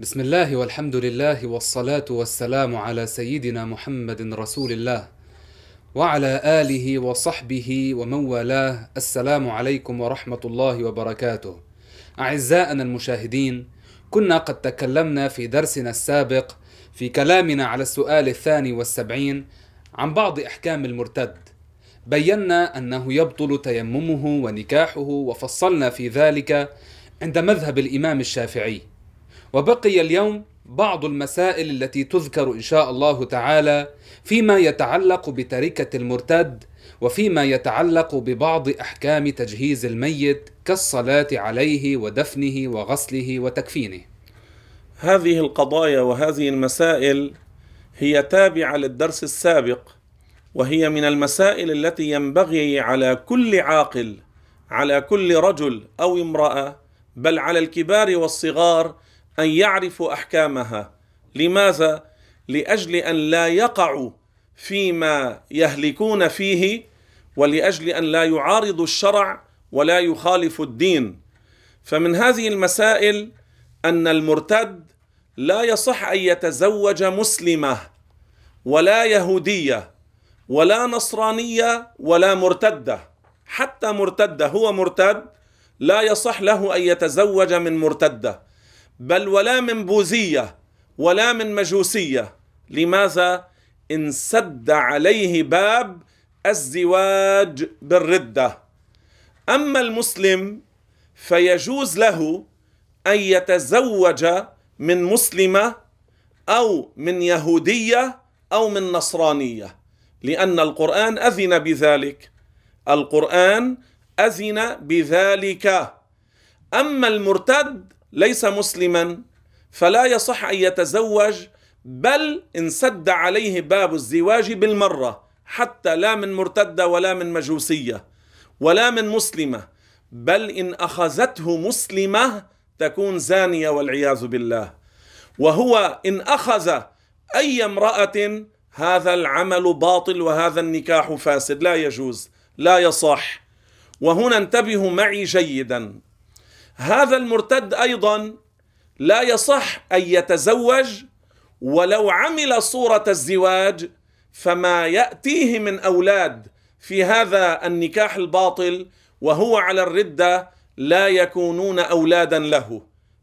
بسم الله والحمد لله والصلاة والسلام على سيدنا محمد رسول الله وعلى آله وصحبه ومن والاه السلام عليكم ورحمة الله وبركاته أعزائنا المشاهدين كنا قد تكلمنا في درسنا السابق في كلامنا على السؤال الثاني والسبعين عن بعض أحكام المرتد بينا أنه يبطل تيممه ونكاحه وفصلنا في ذلك عند مذهب الإمام الشافعي وبقي اليوم بعض المسائل التي تذكر إن شاء الله تعالى فيما يتعلق بتركة المرتد وفيما يتعلق ببعض أحكام تجهيز الميت كالصلاة عليه ودفنه وغسله وتكفينه. هذه القضايا وهذه المسائل هي تابعة للدرس السابق وهي من المسائل التي ينبغي على كل عاقل على كل رجل أو امرأة بل على الكبار والصغار أن يعرفوا أحكامها. لماذا؟ لأجل أن لا يقعوا فيما يهلكون فيه ولأجل أن لا يعارضوا الشرع ولا يخالفوا الدين. فمن هذه المسائل أن المرتد لا يصح أن يتزوج مسلمة ولا يهودية ولا نصرانية ولا مرتدة. حتى مرتده هو مرتد لا يصح له أن يتزوج من مرتدة. بل ولا من بوذية ولا من مجوسية. لماذا؟ انسد عليه باب الزواج بالردة. أما المسلم فيجوز له أن يتزوج من مسلمة أو من يهودية أو من نصرانية لأن القرآن أذن بذلك. القرآن أذن بذلك. أما المرتد ليس مسلما فلا يصح أن يتزوج بل انسد عليه باب الزواج بالمرة حتى لا من مرتدة ولا من مجوسية ولا من مسلمة بل إن أخذته مسلمة تكون زانية والعياذ بالله. وهو إن أخذ أي امرأة هذا العمل باطل وهذا النكاح فاسد لا يجوز لا يصح. وهنا انتبهوا معي جيدا. هذا المرتد أيضا لا يصح أن يتزوج ولو عمل صورة الزواج فما يأتيه من أولاد في هذا النكاح الباطل وهو على الردة لا يكونون أولادا له.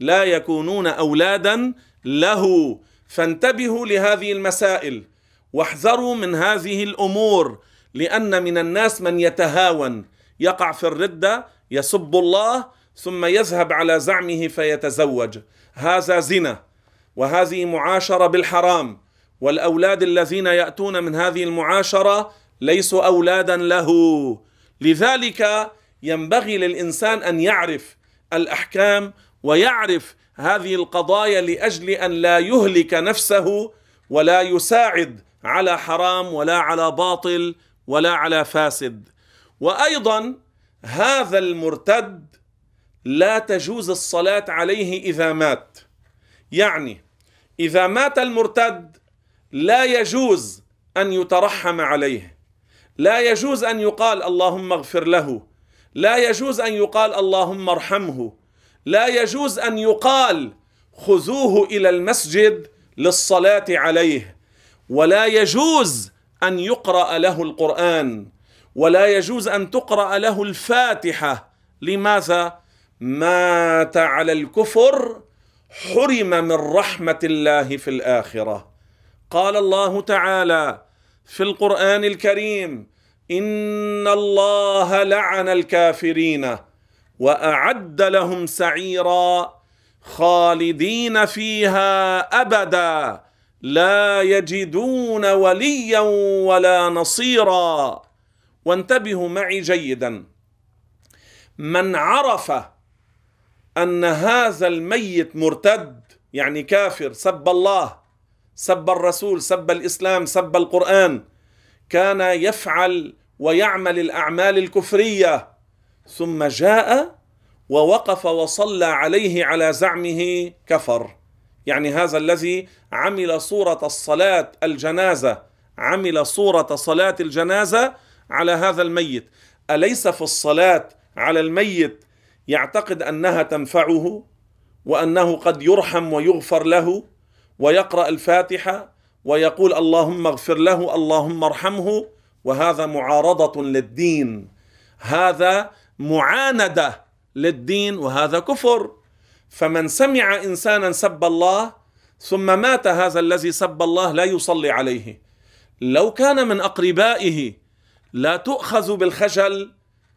لا يكونون أولادا له. فانتبهوا لهذه المسائل واحذروا من هذه الأمور لأن من الناس من يتهاون. يقع في الردة يسب الله ثم يذهب على زعمه فيتزوج. هذا زنا وهذه معاشرة بالحرام. والأولاد الذين يأتون من هذه المعاشرة ليسوا أولادا له. لذلك ينبغي للإنسان أن يعرف الأحكام ويعرف هذه القضايا لأجل أن لا يهلك نفسه ولا يساعد على حرام ولا على باطل ولا على فاسد. وأيضا هذا المرتد لا تجوز الصلاة عليه إذا مات. يعني إذا مات المرتد لا يجوز أن يترحم عليه. لا يجوز أن يقال اللهم اغفر له. لا يجوز أن يقال اللهم ارحمه. لا يجوز أن يقال خذوه إلى المسجد للصلاة عليه. ولا يجوز أن يقرأ له القرآن. ولا يجوز أن تقرأ له الفاتحة. لماذا؟ مات على الكفر حرم من رحمة الله في الآخرة. قال الله تعالى في القرآن الكريم إن الله لعن الكافرين وأعد لهم سعيرا خالدين فيها أبدا لا يجدون وليا ولا نصيرا. وانتبهوا معي جيدا. من عرف أن هذا الميت مرتد يعني كافر سب الله سب الرسول سب الإسلام سب القرآن كان يفعل ويعمل الأعمال الكفرية. ثم جاء ووقف وصلى عليه على زعمه كفر. يعني هذا الذي عمل صورة الصلاة الجنازة عمل صورة صلاة الجنازة على هذا الميت. أليس في الصلاة على الميت يعتقد أنها تنفعه وأنه قد يرحم ويغفر له ويقرأ الفاتحة ويقول اللهم اغفر له اللهم ارحمه وهذا معارضة للدين. هذا معاندة للدين وهذا كفر. فمن سمع إنسانا سب الله ثم مات هذا الذي سب الله لا يصلي عليه. لو كان من أقربائه لا تؤخذ بالخجل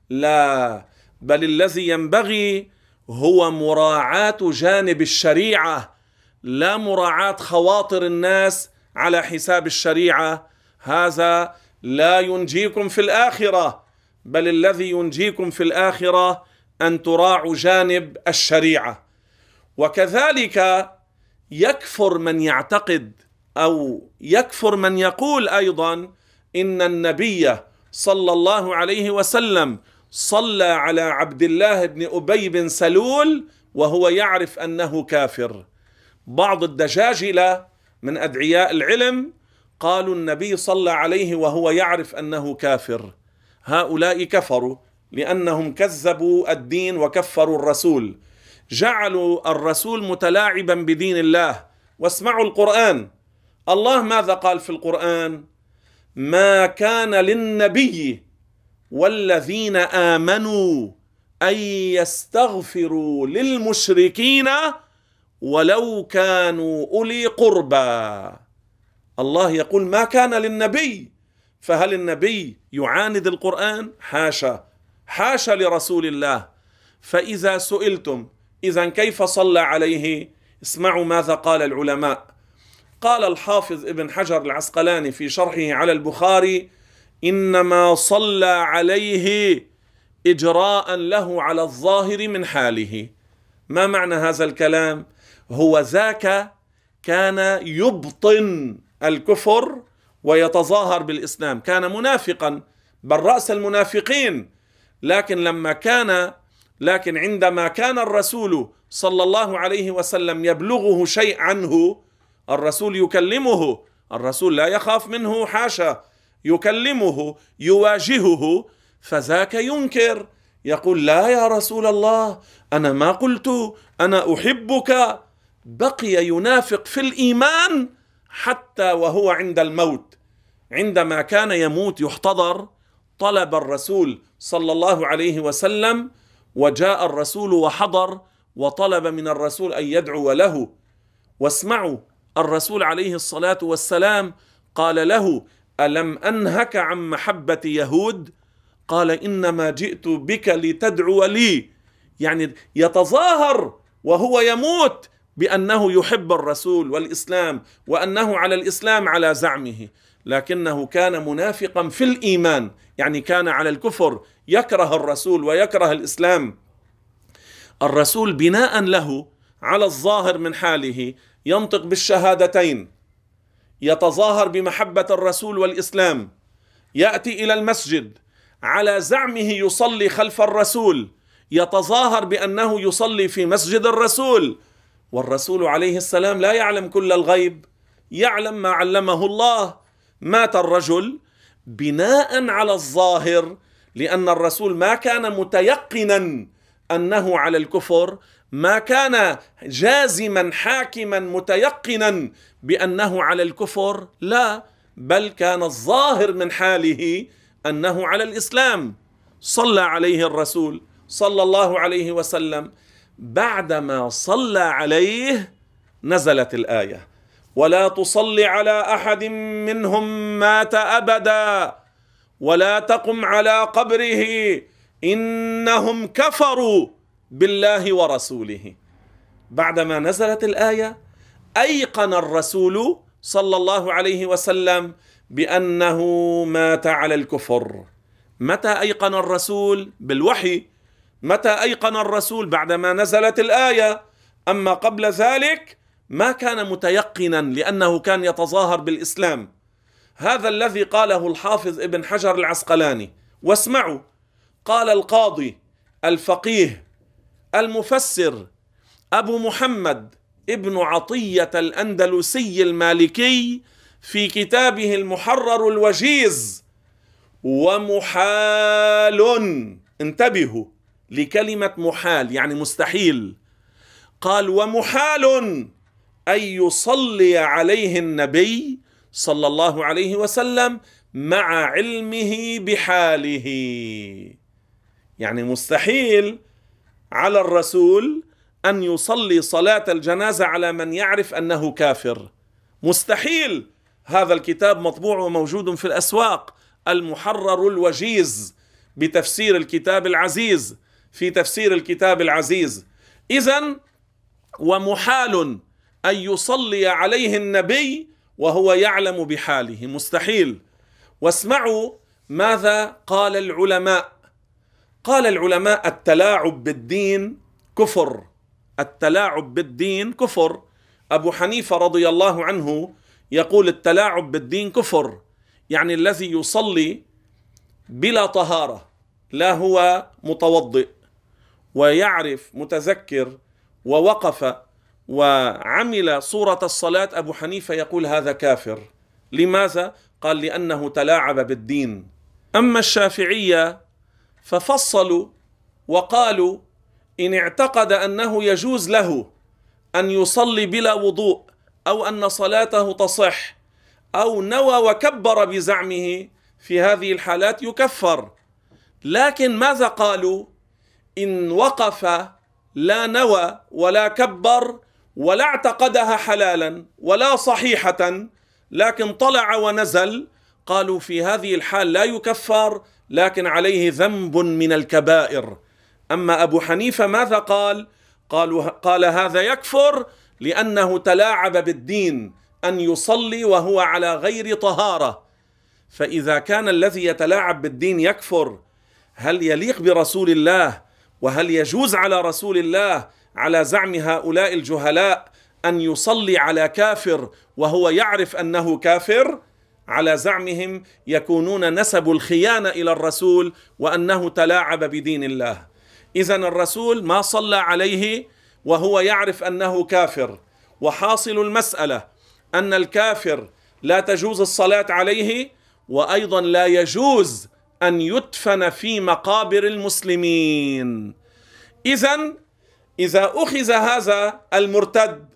لا بل الذي ينبغي هو مراعاة جانب الشريعة لا مراعاة خواطر الناس على حساب الشريعة. هذا لا ينجيكم في الآخرة بل الذي ينجيكم في الآخرة أن تراعوا جانب الشريعة. وكذلك يكفر من يعتقد أو يكفر من يقول أيضا إن النبي صلى الله عليه وسلم صلى على عبد الله بن أبي بن سلول وهو يعرف أنه كافر. بعض الدجاجله من أدعياء العلم قالوا النبي صلى عليه وهو يعرف أنه كافر. هؤلاء كفروا لأنهم كذبوا الدين وكفروا الرسول. جعلوا الرسول متلاعبا بدين الله. واسمعوا القرآن. الله ماذا قال في القرآن؟ ما كان للنبي والذين آمنوا أن يستغفروا للمشركين ولو كانوا أولي قربى. الله يقول ما كان للنبي فهل النبي يعاند القرآن؟ حاشا. حاشا لرسول الله. فإذا سئلتم إذا كيف صلى عليه؟ اسمعوا ماذا قال العلماء. قال الحافظ ابن حجر العسقلاني في شرحه على البخاري إنما صلى عليه إجراء له على الظاهر من حاله. ما معنى هذا الكلام؟ هو ذاك كان يبطن الكفر ويتظاهر بالإسلام. كان منافقا بل رأس المنافقين. لكن لما كان لكن عندما كان الرسول صلى الله عليه وسلم يبلغه شيء عنه الرسول يكلمه الرسول لا يخاف منه حاشا. يكلمه يواجهه فذاك ينكر. يقول لا يا رسول الله أنا ما قلت أنا أحبك. بقي ينافق في الإيمان حتى وهو عند الموت. عندما كان يموت يحتضر طلب الرسول صلى الله عليه وسلم وجاء الرسول وحضر وطلب من الرسول أن يدعو له. واسمعوا الرسول عليه الصلاة والسلام قال له ألم أنهك عن محبة يهود؟ قال إنما جئت بك لتدعو لي. يعني يتظاهر وهو يموت بأنه يحب الرسول والإسلام وأنه على الإسلام على زعمه. لكنه كان منافقا في الإيمان. يعني كان على الكفر يكره الرسول ويكره الإسلام. الرسول بناء له على الظاهر من حاله ينطق بالشهادتين. يتظاهر بمحبة الرسول والإسلام. يأتي إلى المسجد على زعمه يصلي خلف الرسول. يتظاهر بأنه يصلي في مسجد الرسول. والرسول عليه السلام لا يعلم كل الغيب يعلم ما علمه الله. مات الرجل بناء على الظاهر لأن الرسول ما كان متيقنا أنه على الكفر ما كان جازما حاكما متيقنا بأنه على الكفر لا بل كان الظاهر من حاله أنه على الإسلام. صلى عليه الرسول صلى الله عليه وسلم. بعدما صلى عليه نزلت الآية. ولا تصل على أحد منهم مات أبدا. ولا تقم على قبره. إنهم كفروا. بالله ورسوله. بعدما نزلت الآية أيقن الرسول صلى الله عليه وسلم بأنه مات على الكفر. متى أيقن الرسول؟ بالوحي. متى أيقن الرسول بعدما نزلت الآية؟ أما قبل ذلك ما كان متيقنا لأنه كان يتظاهر بالإسلام. هذا الذي قاله الحافظ ابن حجر العسقلاني. واسمعوا قال القاضي الفقيه المفسر أبو محمد ابن عطية الأندلسي المالكي في كتابه المحرر الوجيز ومحال. انتبهوا لكلمة محال يعني مستحيل. قال ومحال أن يصلي عليه النبي صلى الله عليه وسلم مع علمه بحاله. يعني مستحيل على الرسول أن يصلي صلاة الجنازة على من يعرف أنه كافر. مستحيل. هذا الكتاب مطبوع وموجود في الأسواق. المحرر الوجيز بتفسير الكتاب العزيز. في تفسير الكتاب العزيز. اذا ومحال أن يصلي عليه النبي وهو يعلم بحاله. مستحيل. واسمعوا ماذا قال العلماء. قال العلماء التلاعب بالدين كفر. التلاعب بالدين كفر. أبو حنيفة رضي الله عنه يقول التلاعب بالدين كفر يعني الذي يصلي بلا طهارة لا هو متوضئ ويعرف متذكر ووقف وعمل صورة الصلاة. أبو حنيفة يقول هذا كافر. لماذا؟ قال لأنه تلاعب بالدين. أما الشافعية ففصلوا وقالوا إن اعتقد أنه يجوز له أن يصلي بلا وضوء أو أن صلاته تصح أو نوى وكبر بزعمه في هذه الحالات يكفر. لكن ماذا قالوا؟ إن وقف لا نوى ولا كبر ولا اعتقدها حلالا ولا صحيحة لكن طلع ونزل قالوا في هذه الحال لا يكفر لكن عليه ذنب من الكبائر. أما أبو حنيفة ماذا قال؟ قالوا قال هذا يكفر لأنه تلاعب بالدين أن يصلي وهو على غير طهارة. فإذا كان الذي يتلاعب بالدين يكفر هل يليق برسول الله؟ وهل يجوز على رسول الله على زعم هؤلاء الجهلاء أن يصلي على كافر وهو يعرف أنه كافر؟ على زعمهم يكونون نسبوا الخيانة إلى الرسول وأنه تلاعب بدين الله. اذا الرسول ما صلى عليه وهو يعرف أنه كافر. وحاصل المسألة أن الكافر لا تجوز الصلاة عليه وأيضا لا يجوز أن يدفن في مقابر المسلمين. اذا إذا أخذ هذا المرتد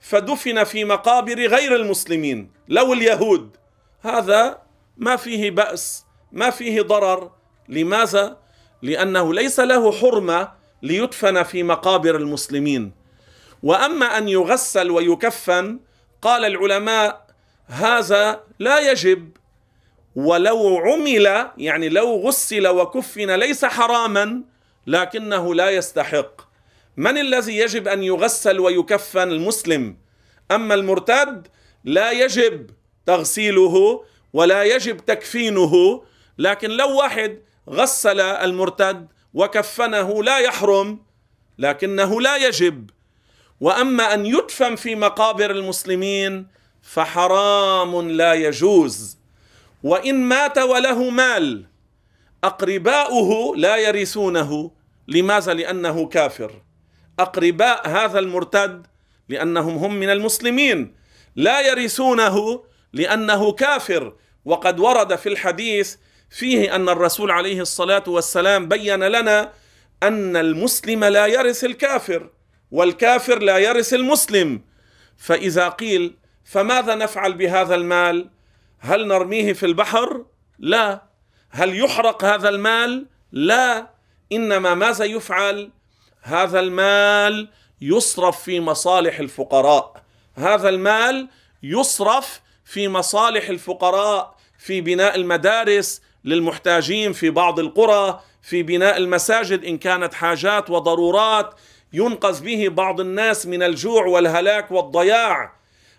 فدفن في مقابر غير المسلمين لو اليهود هذا ما فيه بأس ما فيه ضرر. لماذا؟ لأنه ليس له حرمة ليدفن في مقابر المسلمين. وأما أن يغسل ويكفن قال العلماء هذا لا يجب. ولو عمل يعني لو غسل وكفن ليس حراما لكنه لا يستحق. من الذي يجب أن يغسل ويكفن؟ المسلم. أما المرتد لا يجب. تغسيله ولا يجب تكفينه لكن لو واحد غسل المرتد وكفنه لا يحرم لكنه لا يجب. وأما أن يدفن في مقابر المسلمين فحرام لا يجوز. وإن مات وله مال أقرباؤه لا يرثونه. لماذا؟ لأنه كافر. أقرباء هذا المرتد لأنهم هم من المسلمين. لا يرثونه لأنه كافر. وقد ورد في الحديث فيه أن الرسول عليه الصلاة والسلام بين لنا أن المسلم لا يرث الكافر والكافر لا يرث المسلم. فإذا قيل فماذا نفعل بهذا المال؟ هل نرميه في البحر؟ لا. هل يحرق هذا المال؟ لا. إنما ماذا يفعل؟ هذا المال يصرف في مصالح الفقراء. هذا المال يصرف في مصالح الفقراء في بناء المدارس للمحتاجين في بعض القرى في بناء المساجد إن كانت حاجات وضرورات ينقذ به بعض الناس من الجوع والهلاك والضياع.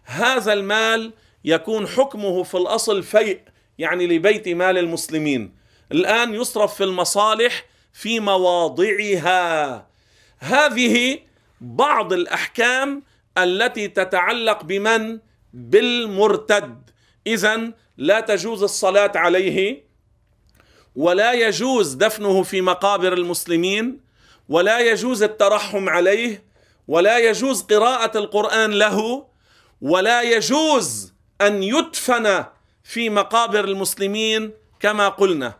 هذا المال يكون حكمه في الأصل فيء يعني لبيت مال المسلمين. الآن يصرف في المصالح في مواضعها. هذه بعض الأحكام التي تتعلق بمن؟ بالمرتد. اذا لا تجوز الصلاة عليه ولا يجوز دفنه في مقابر المسلمين ولا يجوز الترحم عليه ولا يجوز قراءة القرآن له ولا يجوز أن يدفن في مقابر المسلمين كما قلنا.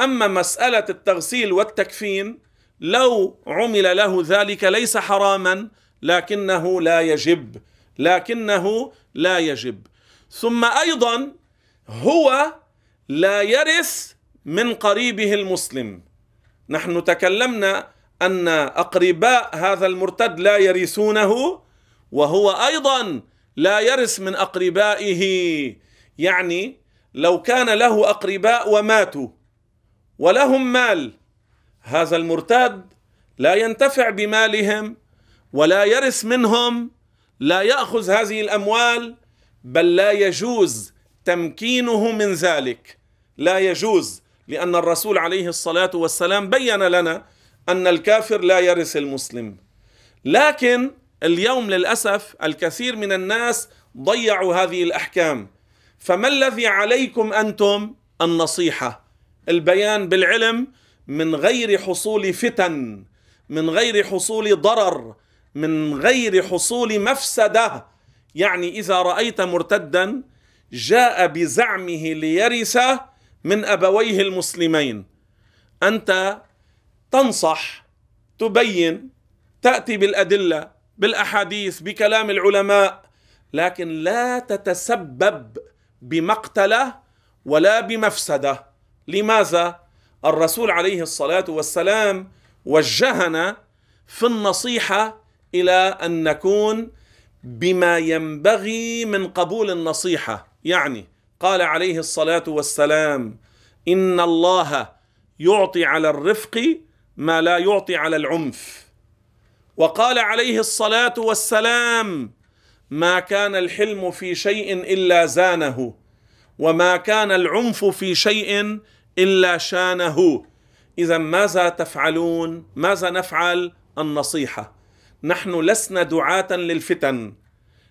أما مسألة التغسيل والتكفين لو عمل له ذلك ليس حراما لكنه لا يجب لكنه لا يجب. ثم أيضا هو لا يرث من قريبه المسلم. نحن تكلمنا أن أقرباء هذا المرتد لا يرثونه وهو أيضا لا يرث من أقربائه. يعني لو كان له أقرباء وماتوا ولهم مال هذا المرتد لا ينتفع بمالهم ولا يرث منهم لا يأخذ هذه الأموال بل لا يجوز تمكينه من ذلك. لا يجوز لأن الرسول عليه الصلاة والسلام بين لنا أن الكافر لا يرث المسلم. لكن اليوم للأسف الكثير من الناس ضيعوا هذه الأحكام. فما الذي عليكم أنتم؟ النصيحة البيان بالعلم من غير حصول فتن من غير حصول ضرر من غير حصول مفسدة. يعني إذا رأيت مرتدا جاء بزعمه ليرث من أبويه المسلمين. أنت تنصح تبين تأتي بالأدلة بالأحاديث بكلام العلماء لكن لا تتسبب بمقتلة ولا بمفسدة. لماذا؟ الرسول عليه الصلاة والسلام وجهنا في النصيحة إلى أن نكون بما ينبغي من قبول النصيحة. يعني قال عليه الصلاة والسلام إن الله يعطي على الرفق ما لا يعطي على العنف. وقال عليه الصلاة والسلام ما كان الحلم في شيء إلا زانه وما كان العنف في شيء إلا شانه. إذا ماذا تفعلون؟ ماذا نفعل؟ النصيحة. نحن لسنا دعاة للفتن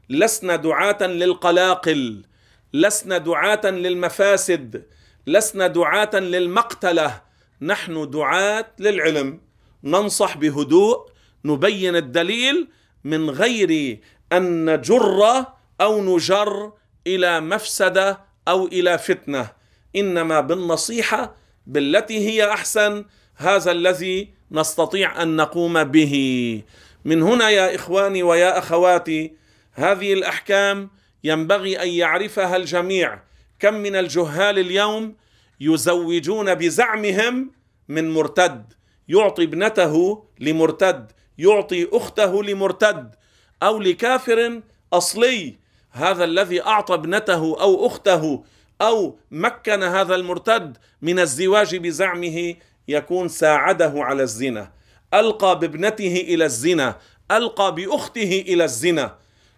لسنا دعاة للقلاقل لسنا دعاة للمفاسد لسنا دعاة للمقتلة. نحن دعاة للعلم. ننصح بهدوء نبين الدليل من غير أن نجر أو نجر إلى مفسدة أو إلى فتنة. إنما بالنصيحة بالتي هي أحسن هذا الذي نستطيع أن نقوم به. من هنا يا إخواني ويا أخواتي هذه الأحكام ينبغي أن يعرفها الجميع. كم من الجهال اليوم يزوجون بزعمهم من مرتد. يعطي ابنته لمرتد يعطي أخته لمرتد. أو لكافر أصلي هذا الذي أعطى ابنته أو أخته أو مكن هذا المرتد من الزواج بزعمه يكون ساعده على الزنا. ألقى بابنته إلى الزنا ألقى بأخته إلى الزنا.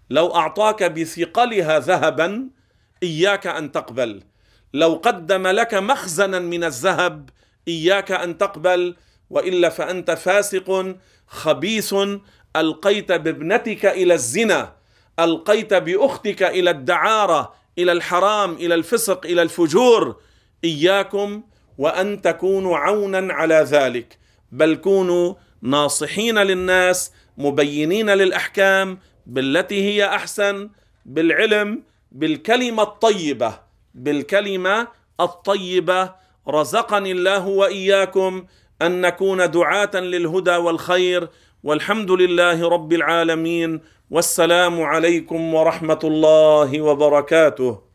لو أعطاك بثقلها ذهبا إياك أن تقبل. لو قدم لك مخزنا من الذهب إياك أن تقبل. وإلا فأنت فاسق خبيث. ألقيت بابنتك إلى الزنا ألقيت بأختك إلى الدعارة إلى الحرام إلى الفسق إلى الفجور. إياكم وأن تكونوا عونا على ذلك. بل كونوا ناصحين للناس مبينين للأحكام بالتي هي أحسن بالعلم بالكلمة الطيبة. بالكلمة الطيبة رزقني الله وإياكم أن نكون دعاة للهدى والخير والحمد لله رب العالمين والسلام عليكم ورحمة الله وبركاته.